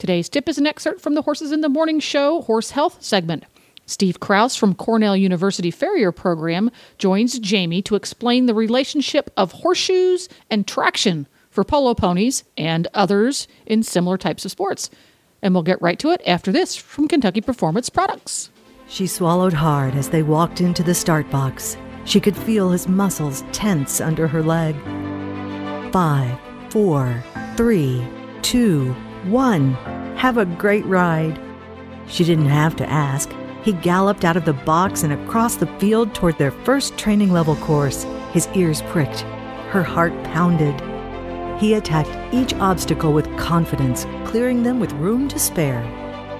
Today's tip is an excerpt from the Horses in the Morning Show Horse Health segment. Steve Kraus from Cornell University Farrier Program joins Jamie to explain the relationship of horseshoes and traction for polo ponies and others in similar types of sports. And we'll get right to it after this from Kentucky Performance Products. She swallowed hard as they walked into the start box. She could feel his muscles tense under her leg. Five, four, three, two, one. Have a great ride. She didn't have to ask. He galloped out of the box and across the field toward their first training level course. His ears pricked. Her heart pounded. He attacked each obstacle with confidence, clearing them with room to spare.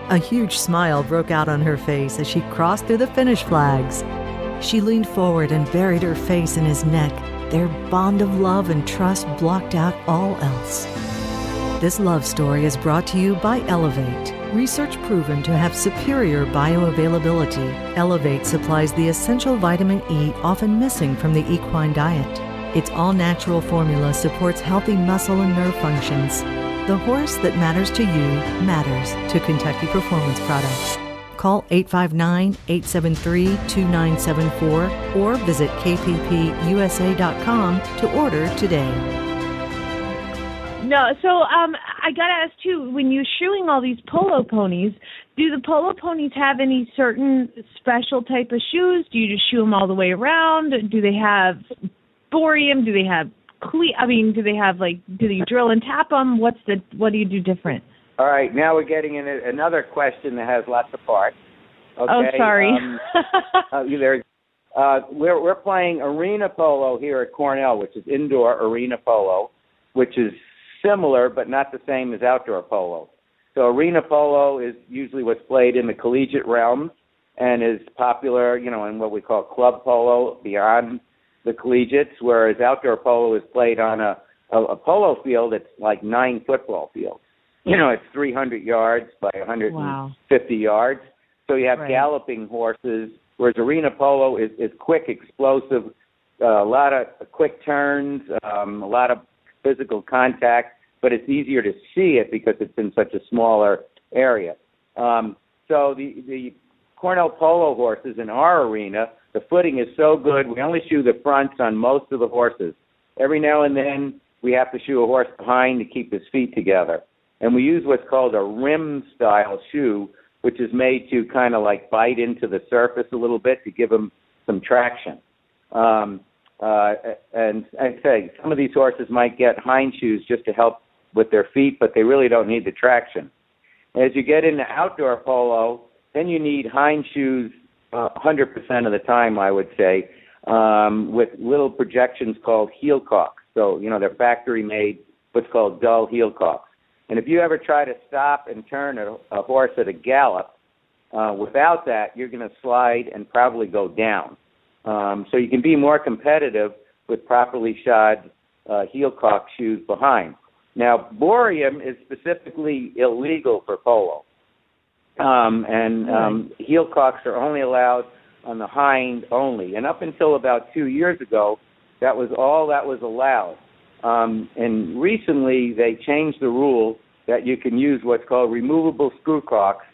A huge smile broke out on her face as she crossed through the finish flags. She leaned forward and buried her face in his neck. Their bond of love and trust blocked out all else. This love story is brought to you by Elevate. Research proven to have superior bioavailability, Elevate supplies the essential vitamin E often missing from the equine diet. Its all natural formula supports healthy muscle and nerve functions. The horse that matters to you matters to Kentucky Performance Products. Call 859 873 2974 or visit kppusa.com to order today. No, so um, I gotta ask too. When you're shoeing all these polo ponies, do the polo ponies have any certain special type of shoes? Do you just shoe them all the way around? Do they have borium? Do they have cle? I mean, do they have like? Do you drill and tap them? What's the? What do you do different? All right, now we're getting in another question that has lots of parts. Okay, oh, sorry. Um, uh, there's, uh, we're we're playing arena polo here at Cornell, which is indoor arena polo, which is similar but not the same as outdoor polo. So arena polo is usually what's played in the collegiate realm and is popular, you know, in what we call club polo beyond the collegiates, whereas outdoor polo is played on a, a, a polo field that's like nine football fields. You know, it's 300 yards by 150 wow. yards. So you have right. galloping horses, whereas arena polo is, is quick, explosive, uh, a lot of quick turns, um, a lot of physical contact, but it's easier to see it because it's in such a smaller area. Um, so the the Cornell polo horses in our arena, the footing is so good. We only shoe the fronts on most of the horses. Every now and then we have to shoe a horse behind to keep his feet together. And we use what's called a rim style shoe, which is made to kind of like bite into the surface a little bit to give him some traction. Um, uh, and I say some of these horses might get hind shoes just to help with their feet, but they really don't need the traction. As you get into outdoor polo, then you need hind shoes uh, 100% of the time, I would say, um, with little projections called heel caulks. So, you know, they're factory made, what's called dull heel caulks. And if you ever try to stop and turn a, a horse at a gallop, uh, without that, you're going to slide and probably go down. Um, so you can be more competitive with properly shod uh, heel caulk shoes behind. Now, borium is specifically illegal for polo, um, and um, heel caulks are only allowed on the hind only. And up until about two years ago, that was all that was allowed. Um, and recently, they changed the rule that you can use what's called removable screw caulks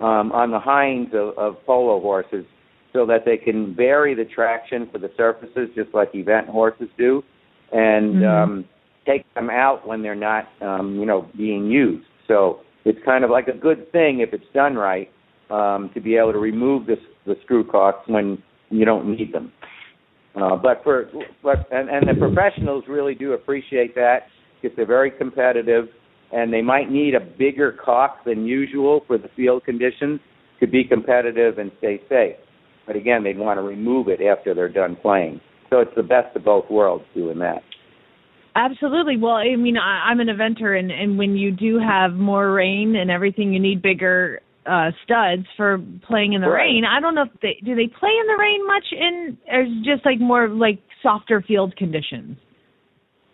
um, on the hinds of, of polo horses so that they can vary the traction for the surfaces just like event horses do and mm-hmm. um, take them out when they're not, um, you know, being used. So it's kind of like a good thing if it's done right um, to be able to remove the, the screw caulks when you don't need them. Uh, but for but and, and the professionals really do appreciate that because they're very competitive and they might need a bigger caulk than usual for the field conditions to be competitive and stay safe. But again, they'd want to remove it after they're done playing. So it's the best of both worlds doing that. Absolutely. Well, I mean, I, I'm an eventer, and and when you do have more rain and everything, you need bigger uh studs for playing in the Right. rain. I don't know if they do they play in the rain much in or just like more like softer field conditions.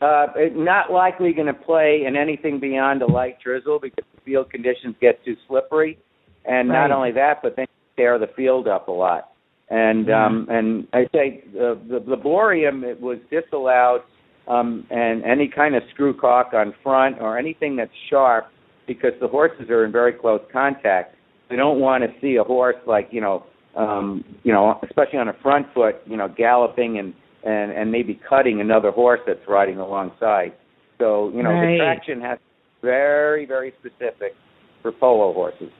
Uh, not likely going to play in anything beyond a light drizzle because the field conditions get too slippery, and Right. not only that, but then tear the field up a lot. And um, and I say the, the the it was disallowed, um, and any kind of screw caulk on front or anything that's sharp because the horses are in very close contact. They don't want to see a horse like you know, um, you know, especially on a front foot, you know, galloping and and and maybe cutting another horse that's riding alongside. So you know, Right. the traction has to be very very specific for polo horses.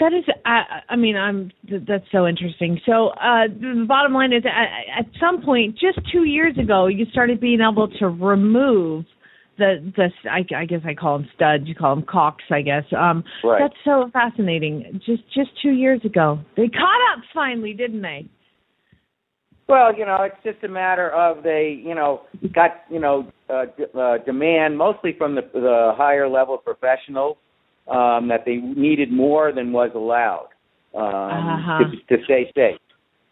That is, I, I mean, I'm. th- That's so interesting. So, uh, the bottom line is, at, at some point, just two years ago, you started being able to remove the the. I, I guess I call them studs. You call them caulks. I guess. Um, Right. That's so fascinating. Just just two years ago, they caught up finally, didn't they? Well, you know, it's just a matter of they, you know, got you know uh, d- uh, demand mostly from the the higher level professionals um, that they needed more than was allowed um, Uh-huh. to, to stay safe.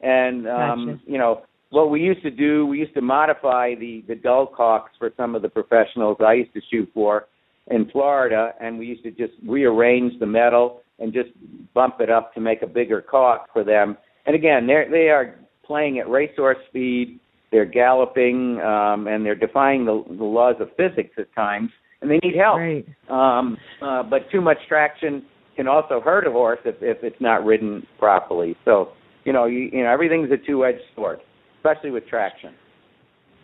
And um, Gotcha. you know what we used to do, we used to modify the the dull caulks for some of the professionals I used to shoot for in Florida, and we used to just rearrange the metal and just bump it up to make a bigger caulk for them. And again, they they are playing at racehorse speed. They're galloping, um, and they're defying the, the laws of physics at times, and they need help. Right. Um, uh, but too much traction can also hurt a horse if, if it's not ridden properly. So, you know, you, you know, everything's a two-edged sword, especially with traction.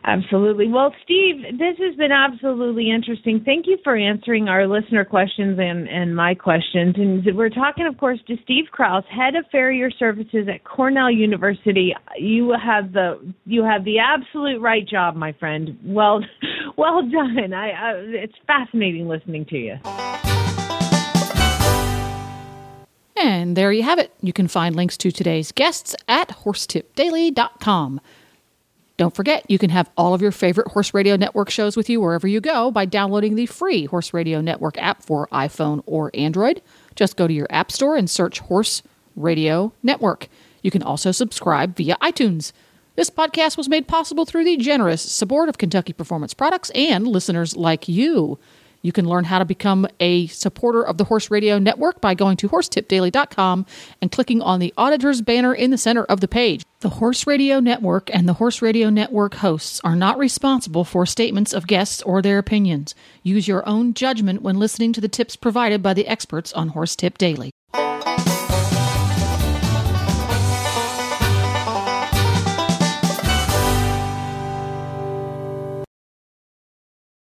Absolutely. Well, Steve, this has been absolutely interesting. Thank you for answering our listener questions and, and my questions. And we're talking, of course, to Steve Kraus, head of Farrier Services at Cornell University. You have the you have the absolute right job, my friend. Well, well done. I, I it's fascinating listening to you. And there you have it. You can find links to today's guests at horsetipdaily.com. Don't forget, you can have all of your favorite Horse Radio Network shows with you wherever you go by downloading the free Horse Radio Network app for iPhone or Android. Just go to your App Store and search Horse Radio Network. You can also subscribe via iTunes. This podcast was made possible through the generous support of Kentucky Performance Products and listeners like you. You can learn how to become a supporter of the Horse Radio Network by going to horsetipdaily.com and clicking on the auditor's banner in the center of the page. The Horse Radio Network and the Horse Radio Network hosts are not responsible for statements of guests or their opinions. Use your own judgment when listening to the tips provided by the experts on Horse Tip Daily.